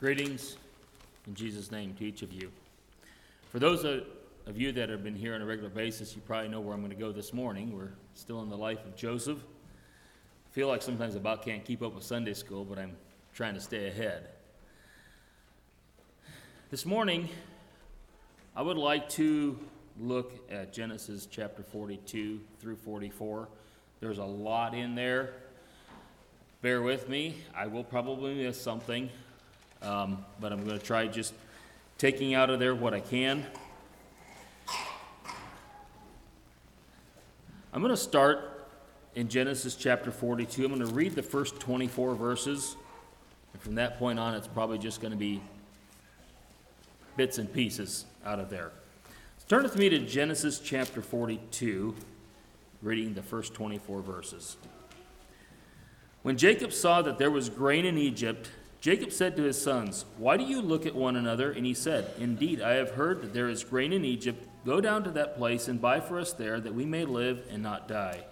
Greetings in Jesus' name to each of you. For those of you that have been here on a regular basis, you probably know where I'm going to go this morning. We're still in the life of Joseph. I feel like sometimes I about can't keep up with Sunday school, but I'm trying to stay ahead. This morning, I would like to look at Genesis chapter 42 through 44. There's a lot in there. Bear with me. I will probably miss something, um, but I'm going to try just taking out of there what I can. I'm going to start in Genesis chapter 42. I'm going to read the first 24 verses. And from that point on, it's probably just going to be bits and pieces out of there. Turn with me to Genesis chapter 42, reading the first 24 verses. When Jacob saw that there was grain in Egypt, Jacob said to his sons, Why do you look at one another? And he said, Indeed, I have heard that there is grain in Egypt. Go down to that place and buy for us there, that we may live and not die.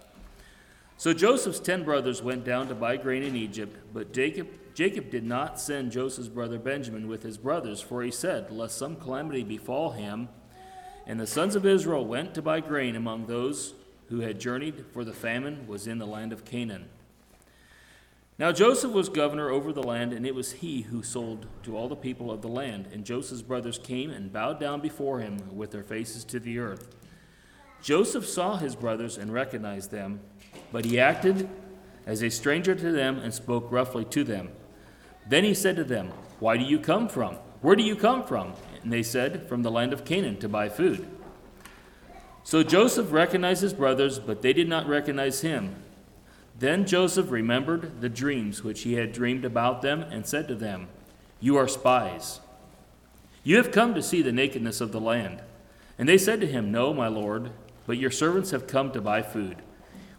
So Joseph's ten brothers went down to buy grain in Egypt, but Jacob, Jacob did not send Joseph's brother Benjamin with his brothers, for he said, Lest some calamity befall him. And the sons of Israel went to buy grain among those who had journeyed, for the famine was in the land of Canaan. Now Joseph was governor over the land, and it was he who sold to all the people of the land. And Joseph's brothers came and bowed down before him with their faces to the earth. Joseph saw his brothers and recognized them, but he acted as a stranger to them and spoke roughly to them. Then he said to them, Why do you come from? Where do you come from? And they said, From the land of Canaan to buy food. So Joseph recognized his brothers, but they did not recognize him. Then Joseph remembered the dreams which he had dreamed about them and said to them, You are spies. You have come to see the nakedness of the land. And they said to him, No, my lord, but your servants have come to buy food.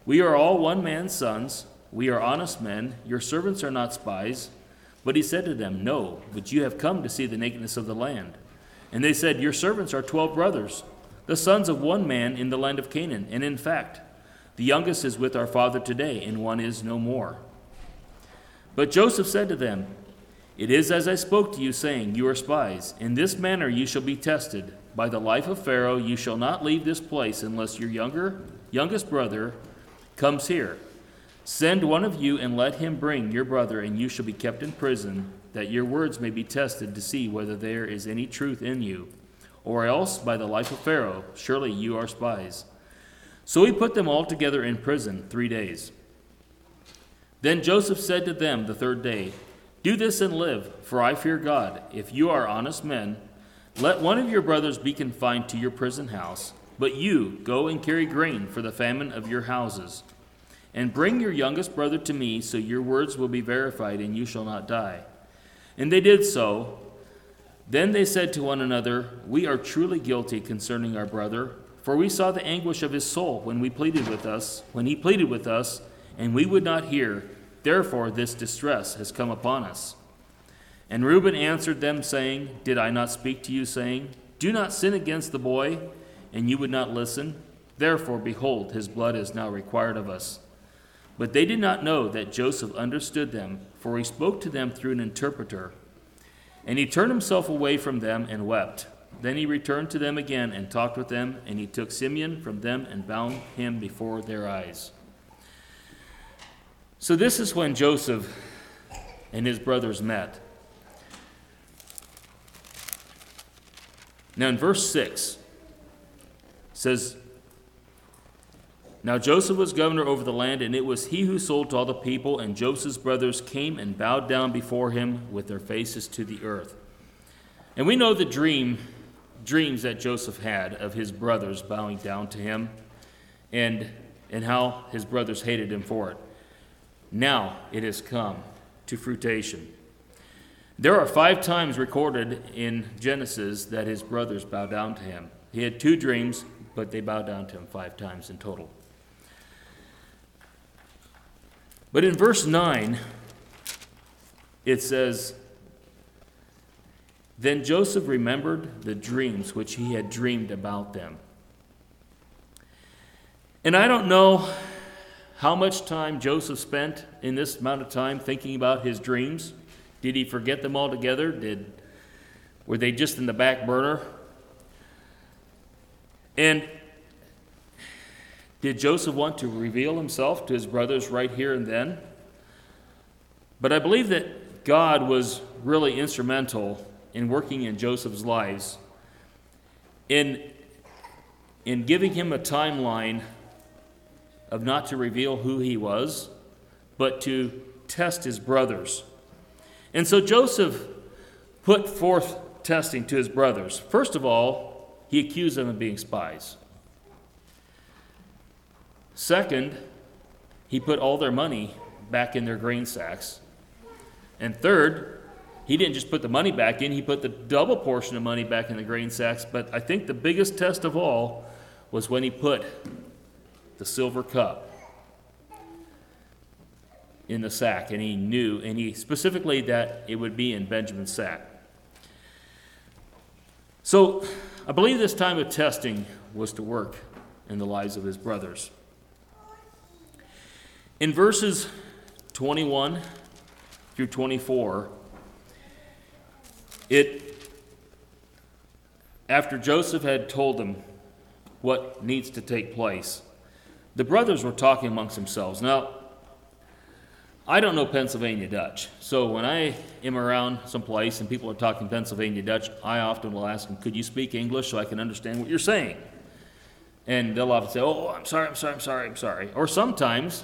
We are all one man's sons. We are honest men. Your servants are not spies. But he said to them, No, but you have come to see the nakedness of the land. And they said, Your servants are twelve brothers, the sons of one man in the land of Canaan. And in fact, the youngest is with our father today, and one is no more. But Joseph said to them, It is as I spoke to you, saying, You are spies. In this manner you shall be tested. By the life of Pharaoh you shall not leave this place unless your younger, youngest brother comes here. Send one of you and let him bring your brother, and you shall be kept in prison, that your words may be tested to see whether there is any truth in you. Or else, by the life of Pharaoh, surely you are spies. So he put them all together in prison three days. Then Joseph said to them the third day, Do this and live, for I fear God. If you are honest men, let one of your brothers be confined to your prison house, but you go and carry grain for the famine of your houses. And bring your youngest brother to me, so your words will be verified, and you shall not die. And they did so. Then they said to one another, We are truly guilty concerning our brother. For we saw the anguish of his soul when we pleaded with us, when he pleaded with us, and we would not hear. Therefore this distress has come upon us. And Reuben answered them, saying, Did I not speak to you, saying, Do not sin against the boy, and you would not listen? Therefore, behold, his blood is now required of us. But they did not know that Joseph understood them, for he spoke to them through an interpreter. And he turned himself away from them and wept. Then he returned to them again and talked with them, and he took Simeon from them and bound him before their eyes. So, this is when Joseph and his brothers met. Now, in verse 6, says, Now Joseph was governor over the land, and it was he who sold to all the people, and Joseph's brothers came and bowed down before him with their faces to the earth. And we know the dream dreams that Joseph had of his brothers bowing down to him and, and how his brothers hated him for it. Now it has come to fruition. There are five times recorded in Genesis that his brothers bow down to him. He had two dreams, but they bow down to him five times in total. But in verse 9, it says, then Joseph remembered the dreams which he had dreamed about them. And I don't know how much time Joseph spent in this amount of time thinking about his dreams. Did he forget them altogether? Did were they just in the back burner? And did Joseph want to reveal himself to his brothers right here and then? But I believe that God was really instrumental in working in Joseph's lives in, in giving him a timeline of not to reveal who he was, but to test his brothers. And so Joseph put forth testing to his brothers. First of all, he accused them of being spies. Second, he put all their money back in their grain sacks. And third, he didn't just put the money back in, he put the double portion of money back in the grain sacks. But I think the biggest test of all was when he put the silver cup in the sack, and he knew, and he specifically that it would be in Benjamin's sack. So I believe this time of testing was to work in the lives of his brothers. In verses 21 through 24, it, after Joseph had told them what needs to take place, the brothers were talking amongst themselves. Now, I don't know Pennsylvania Dutch, so when I am around someplace and people are talking Pennsylvania Dutch, I often will ask them, Could you speak English so I can understand what you're saying? And they'll often say, Oh, I'm sorry, I'm sorry, I'm sorry, I'm sorry. Or sometimes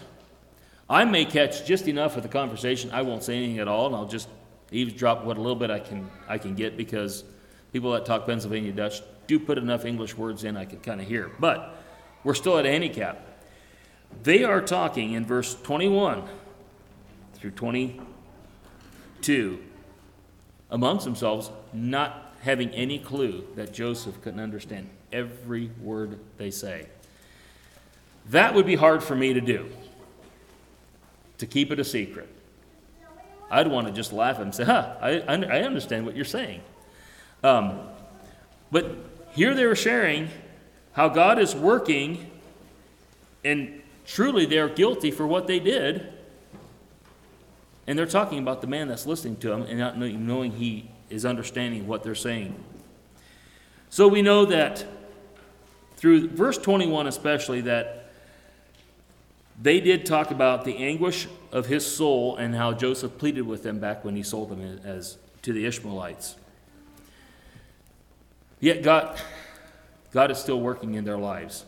I may catch just enough of the conversation, I won't say anything at all, and I'll just eavesdrop what a little bit I can, I can get because people that talk Pennsylvania Dutch do put enough English words in I can kind of hear. But we're still at a handicap. They are talking in verse 21 through 22 amongst themselves, not having any clue that Joseph couldn't understand every word they say. That would be hard for me to do, to keep it a secret. I'd want to just laugh and say, huh, I, I understand what you're saying. Um, but here they were sharing how God is working, and truly they're guilty for what they did. And they're talking about the man that's listening to them and not knowing he is understanding what they're saying. So we know that through verse 21 especially that they did talk about the anguish of his soul and how Joseph pleaded with them back when he sold them as to the Ishmaelites. Yet God, God is still working in their lives.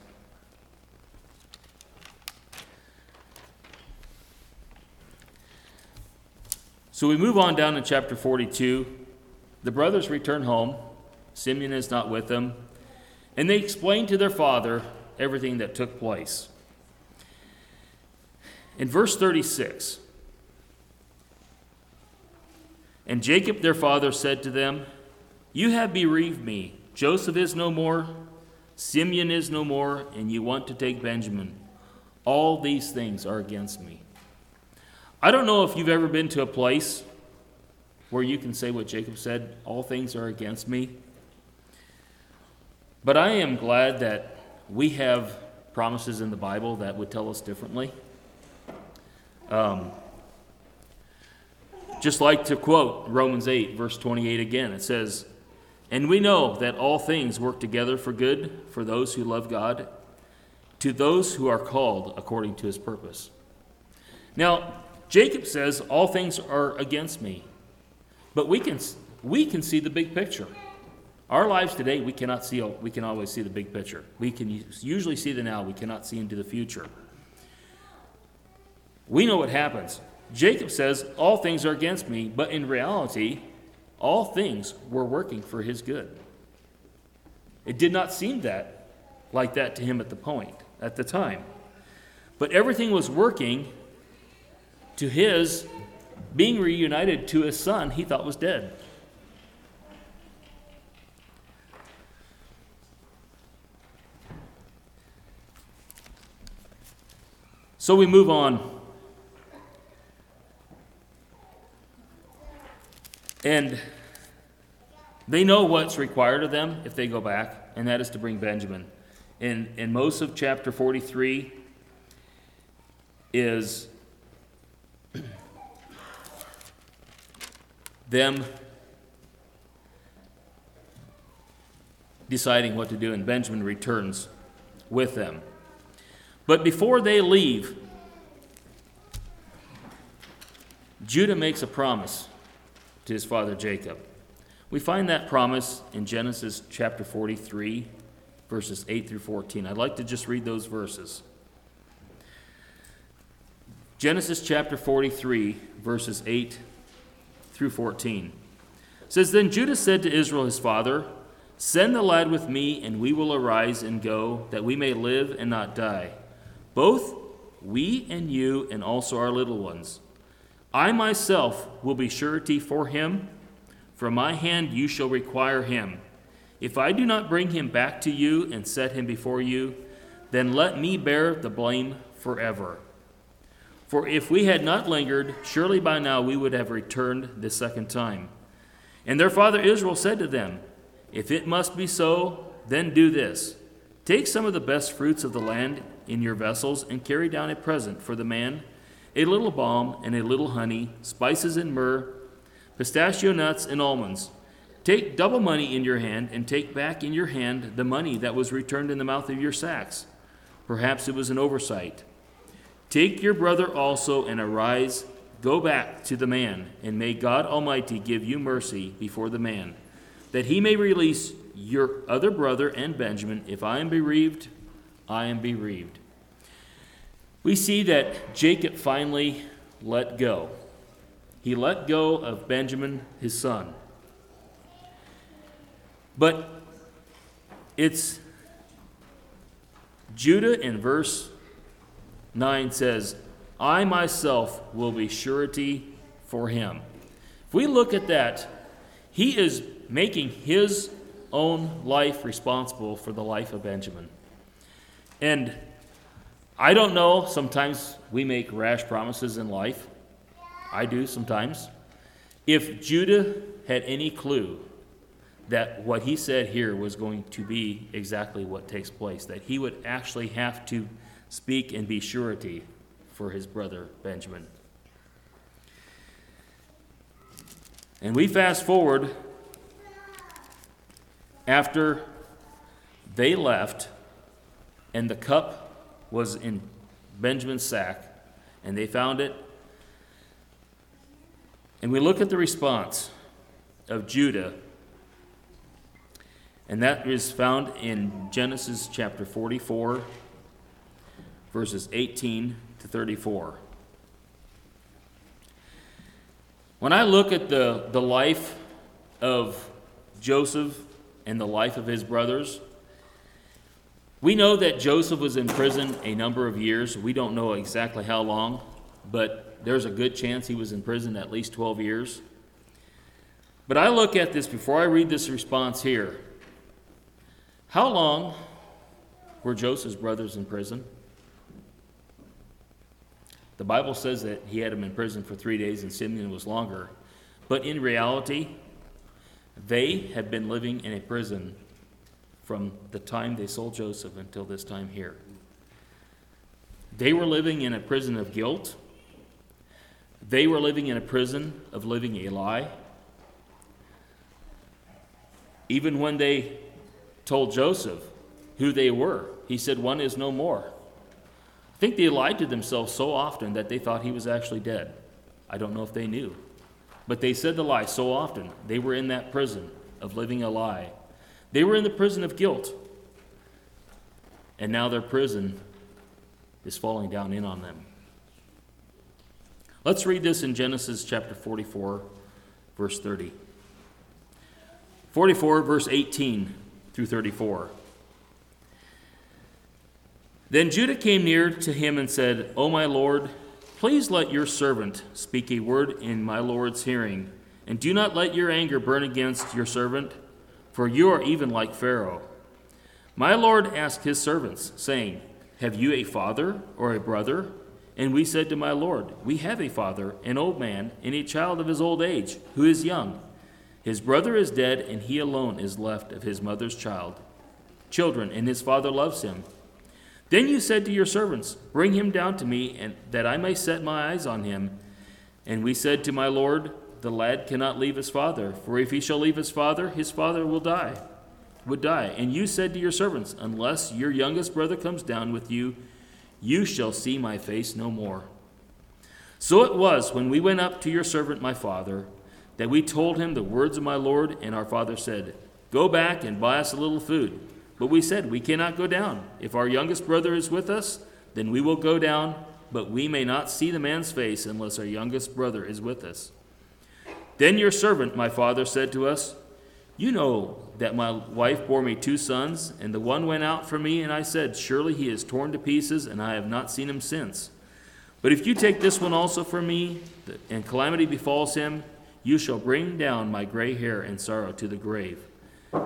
So we move on down to chapter 42. The brothers return home. Simeon is not with them. And they explain to their father everything that took place. In verse 36, and Jacob their father said to them, You have bereaved me. Joseph is no more, Simeon is no more, and you want to take Benjamin. All these things are against me. I don't know if you've ever been to a place where you can say what Jacob said all things are against me. But I am glad that we have promises in the Bible that would tell us differently. Um, just like to quote Romans 8, verse 28 again, it says, And we know that all things work together for good for those who love God, to those who are called according to his purpose. Now, Jacob says, All things are against me. But we can, we can see the big picture. Our lives today, we cannot see, we can always see the big picture. We can usually see the now, we cannot see into the future. We know what happens. Jacob says, All things are against me, but in reality, all things were working for his good. It did not seem that like that to him at the point, at the time. But everything was working to his being reunited to his son he thought was dead. So we move on And they know what's required of them if they go back, and that is to bring Benjamin. And, in most of chapter 43 is them deciding what to do, and Benjamin returns with them. But before they leave, Judah makes a promise to his father Jacob. We find that promise in Genesis chapter 43, verses 8 through 14. I'd like to just read those verses. Genesis chapter 43, verses 8 through 14 says Then Judah said to Israel his father, Send the lad with me, and we will arise and go, that we may live and not die. Both we and you, and also our little ones. I myself will be surety for him. From my hand you shall require him. If I do not bring him back to you and set him before you, then let me bear the blame forever. For if we had not lingered, surely by now we would have returned the second time. And their father Israel said to them, If it must be so, then do this Take some of the best fruits of the land in your vessels, and carry down a present for the man a little balm and a little honey, spices and myrrh, pistachio nuts and almonds. Take double money in your hand, and take back in your hand the money that was returned in the mouth of your sacks. Perhaps it was an oversight. Take your brother also, and arise, go back to the man, and may God Almighty give you mercy before the man, that he may release your other brother and Benjamin. If I am bereaved, I am bereaved. We see that Jacob finally let go. He let go of Benjamin, his son. But it's Judah in verse 9 says, I myself will be surety for him. If we look at that, he is making his own life responsible for the life of Benjamin. And I don't know, sometimes we make rash promises in life. I do sometimes. If Judah had any clue that what he said here was going to be exactly what takes place, that he would actually have to speak and be surety for his brother Benjamin. And we fast forward after they left and the cup was in Benjamin's sack and they found it. And we look at the response of Judah and that is found in Genesis chapter 44, verses 18 to 34. When I look at the, the life of Joseph and the life of his brothers, we know that Joseph was in prison a number of years. We don't know exactly how long, but there's a good chance he was in prison at least 12 years. But I look at this before I read this response here. How long were Joseph's brothers in prison? The Bible says that he had them in prison for three days and Simeon was longer. But in reality, they had been living in a prison from the time they sold Joseph until this time here. They were living in a prison of guilt. They were living in a prison of living a lie. Even when they told Joseph who they were. He said, One is no more. I think they lied to themselves so often that they thought he was actually dead. I don't know if they knew. But they said the lie so often. They were in that prison of living a lie. They were in the prison of guilt. And now their prison is falling down in on them. Let's read this in Genesis chapter 44, verse 30. 44, verse 18 through 34. Then Judah came near to him and said, O my Lord, please let your servant speak a word in my Lord's hearing, and do not let your anger burn against your servant, for you are even like Pharaoh. My Lord asked his servants, saying, Have you a father or a brother? And we said to my Lord, We have a father, an old man, and a child of his old age, who is young. His brother is dead, and he alone is left of his mother's child. Children, and his father loves him. Then you said to your servants, Bring him down to me, and that I may set my eyes on him. And we said to my Lord, the lad cannot leave his father, for if he shall leave his father, his father will die, would die. And you said to your servants, Unless your youngest brother comes down with you, you shall see my face no more. So it was when we went up to your servant my father, that we told him the words of my Lord, and our father said, Go back and buy us a little food. But we said, We cannot go down. If our youngest brother is with us, then we will go down, but we may not see the man's face unless our youngest brother is with us. Then your servant, my father, said to us, You know that my wife bore me two sons, and the one went out from me, and I said, Surely he is torn to pieces, and I have not seen him since. But if you take this one also from me, and calamity befalls him, you shall bring down my gray hair and sorrow to the grave.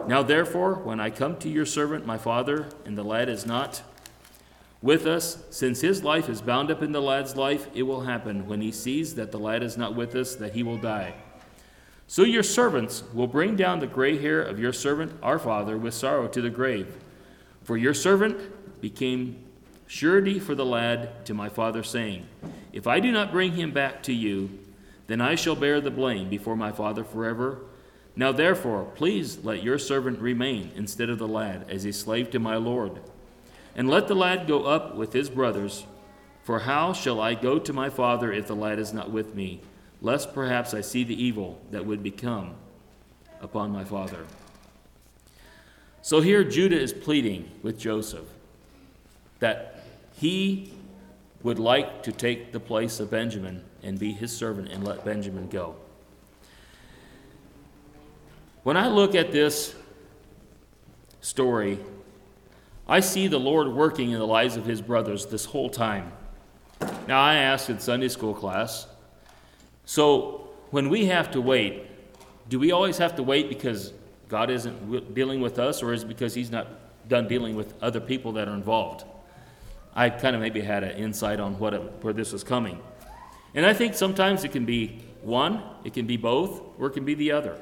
Now therefore, when I come to your servant my father, and the lad is not with us, since his life is bound up in the lad's life, it will happen when he sees that the lad is not with us, that he will die. So your servants will bring down the gray hair of your servant our father with sorrow to the grave. For your servant became surety for the lad to my father, saying, If I do not bring him back to you, then I shall bear the blame before my father forever. Now therefore, please let your servant remain instead of the lad as a slave to my Lord. And let the lad go up with his brothers. For how shall I go to my father if the lad is not with me? Lest perhaps I see the evil that would become upon my father. So here Judah is pleading with Joseph that he would like to take the place of Benjamin and be his servant and let Benjamin go. When I look at this story, I see the Lord working in the lives of his brothers this whole time. Now, I asked in Sunday school class, so when we have to wait, do we always have to wait because God isn't dealing with us, or is it because he's not done dealing with other people that are involved? I kind of maybe had an insight on what where this was coming. And I think sometimes it can be one, it can be both, or it can be the other.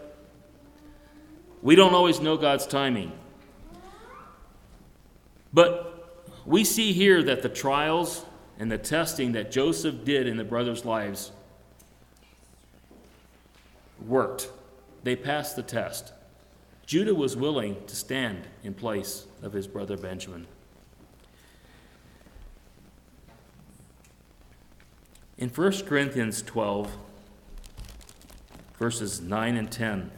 We don't always know God's timing. But we see here that the trials and the testing that Joseph did in the brothers' lives worked. They passed the test. Judah was willing to stand in place of his brother Benjamin. In 1 Corinthians 12, verses 9 and 10,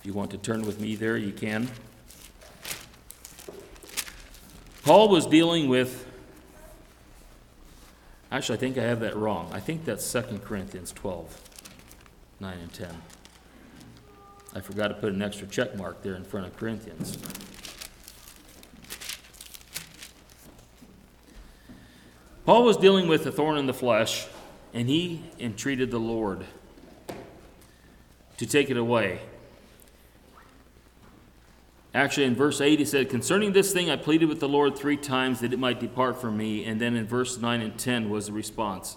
if you want to turn with me there, you can. Paul was dealing with, actually, I think I have that wrong. I think that's 2 Corinthians 12, 9 and 10. I forgot to put an extra check mark there in front of Corinthians. Paul was dealing with a thorn in the flesh, and he entreated the Lord to take it away. Actually, in verse 8, he said, Concerning this thing, I pleaded with the Lord three times that it might depart from me. And then in verse 9 and 10 was the response.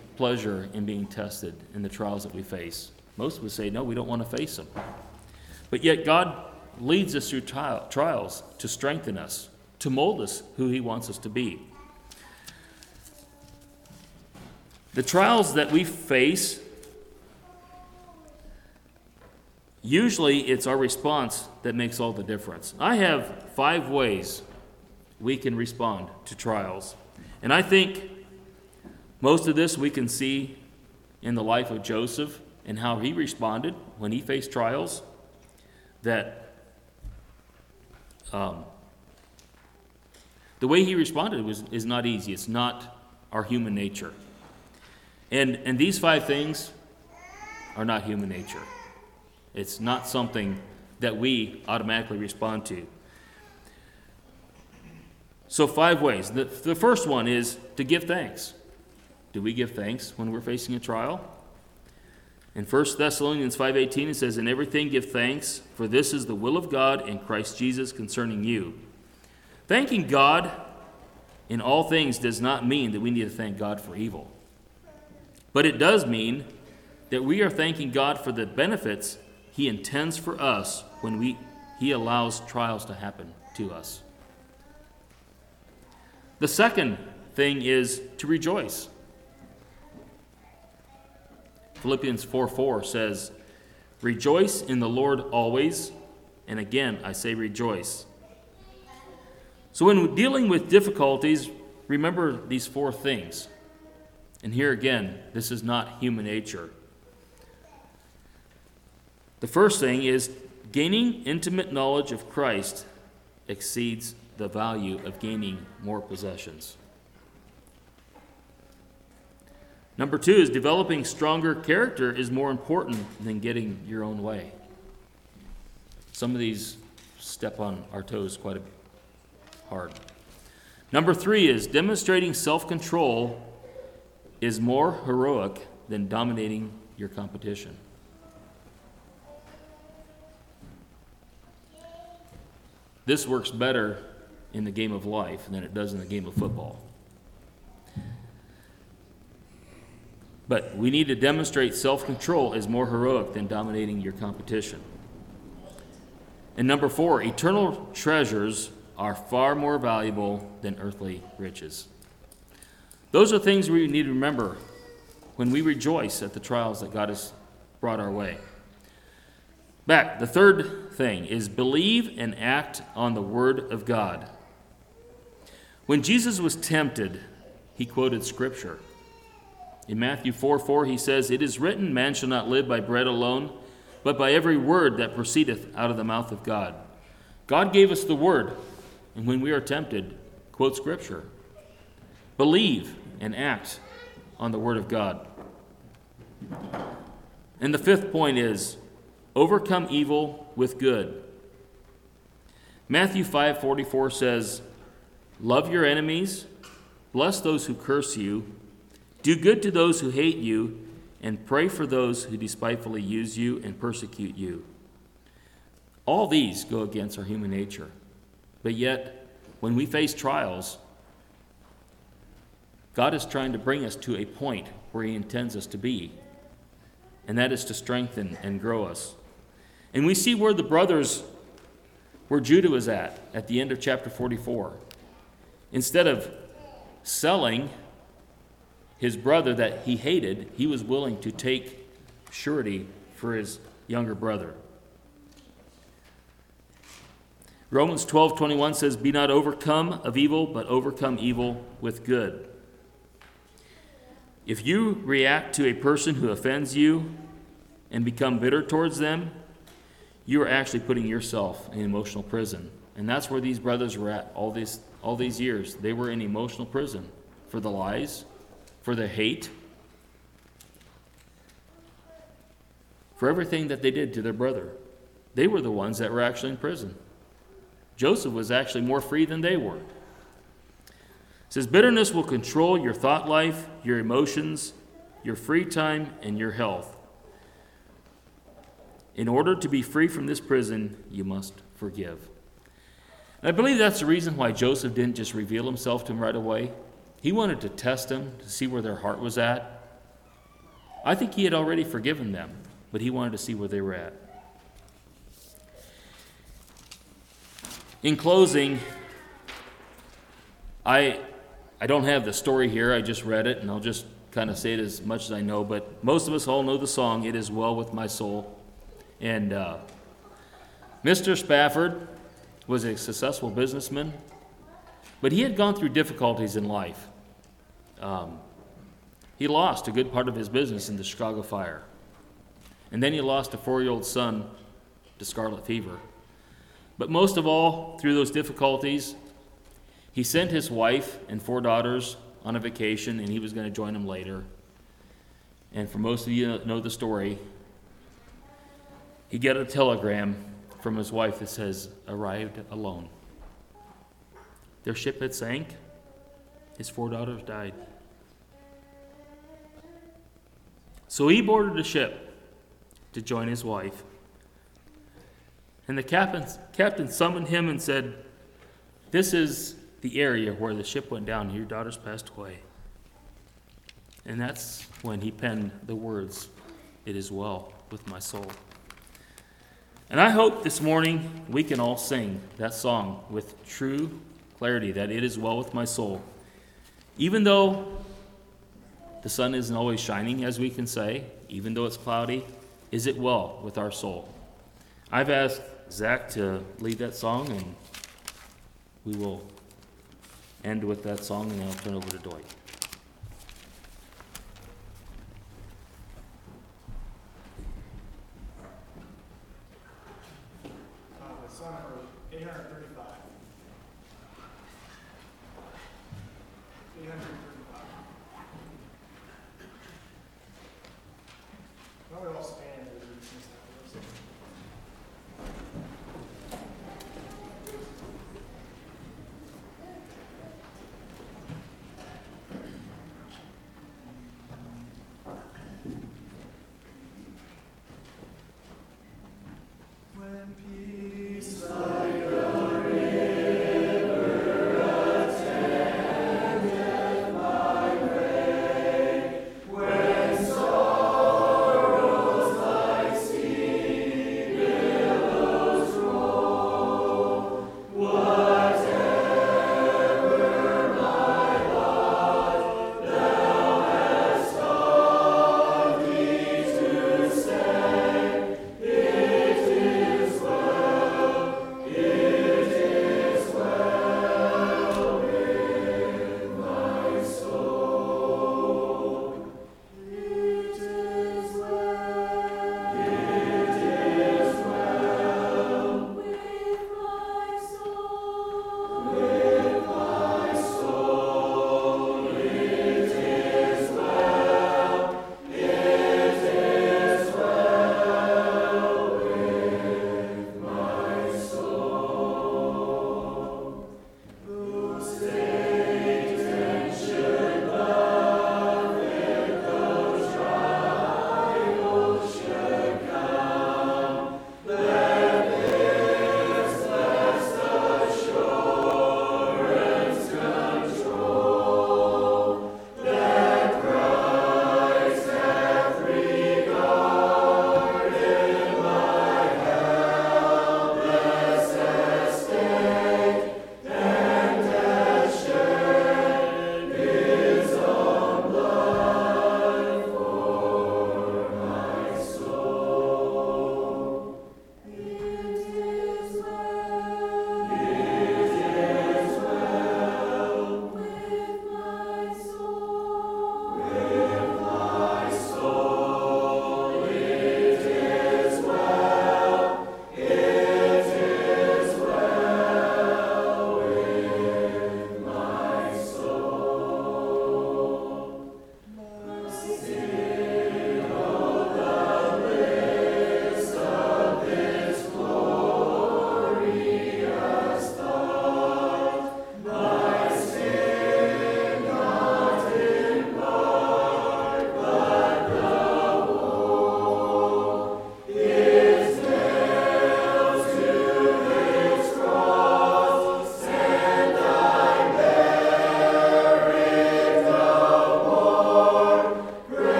pleasure in being tested in the trials that we face? Most of us say, no, we don't want to face them. But yet, God leads us through trials to strengthen us, to mold us who He wants us to be. The trials that we face, usually it's our response that makes all the difference. I have five ways we can respond to trials. And I think most of this we can see in the life of Joseph and how he responded when he faced trials. That um, the way he responded was, is not easy. It's not our human nature. And, and these five things are not human nature. It's not something that we automatically respond to. So, five ways. The, the first one is to give thanks. Do we give thanks when we're facing a trial? In 1 Thessalonians 5:18 it says in everything give thanks for this is the will of God in Christ Jesus concerning you. Thanking God in all things does not mean that we need to thank God for evil. But it does mean that we are thanking God for the benefits he intends for us when we he allows trials to happen to us. The second thing is to rejoice. Philippians 4 4 says, Rejoice in the Lord always. And again, I say rejoice. So, when dealing with difficulties, remember these four things. And here again, this is not human nature. The first thing is gaining intimate knowledge of Christ exceeds the value of gaining more possessions. Number two is developing stronger character is more important than getting your own way. Some of these step on our toes quite a hard. Number three is demonstrating self control is more heroic than dominating your competition. This works better in the game of life than it does in the game of football. But we need to demonstrate self control is more heroic than dominating your competition. And number four, eternal treasures are far more valuable than earthly riches. Those are things we need to remember when we rejoice at the trials that God has brought our way. Back, the third thing is believe and act on the Word of God. When Jesus was tempted, he quoted Scripture. In Matthew 4 4, he says, It is written, Man shall not live by bread alone, but by every word that proceedeth out of the mouth of God. God gave us the word, and when we are tempted, quote Scripture. Believe and act on the word of God. And the fifth point is overcome evil with good. Matthew 5:44 says, "Love your enemies, bless those who curse you, do good to those who hate you, and pray for those who despitefully use you and persecute you. All these go against our human nature. But yet, when we face trials, God is trying to bring us to a point where He intends us to be, and that is to strengthen and grow us. And we see where the brothers, where Judah was at, at the end of chapter 44. Instead of selling his brother that he hated, he was willing to take surety for his younger brother. Romans 12 21 says, Be not overcome of evil, but overcome evil with good. If you react to a person who offends you and become bitter towards them, you are actually putting yourself in emotional prison. And that's where these brothers were at all these, all these years. They were in emotional prison for the lies, for the hate, for everything that they did to their brother. They were the ones that were actually in prison. Joseph was actually more free than they were. It says bitterness will control your thought life, your emotions, your free time, and your health. In order to be free from this prison, you must forgive. And I believe that's the reason why Joseph didn't just reveal himself to him right away. He wanted to test them to see where their heart was at. I think he had already forgiven them, but he wanted to see where they were at. In closing, I, I don't have the story here, I just read it, and I'll just kind of say it as much as I know, but most of us all know the song, It Is Well With My Soul. And uh, Mr. Spafford was a successful businessman, but he had gone through difficulties in life. Um, he lost a good part of his business in the Chicago fire. And then he lost a four year old son to scarlet fever. But most of all, through those difficulties, he sent his wife and four daughters on a vacation, and he was going to join them later. And for most of you know the story, he got a telegram from his wife that says, arrived alone. Their ship had sank. His four daughters died. So he boarded a ship to join his wife. And the captain, captain summoned him and said, This is the area where the ship went down. Your daughter's passed away. And that's when he penned the words, It is well with my soul. And I hope this morning we can all sing that song with true clarity that it is well with my soul. Even though the sun isn't always shining, as we can say, even though it's cloudy, is it well with our soul? I've asked Zach to lead that song, and we will end with that song, and I'll turn over to Dwight.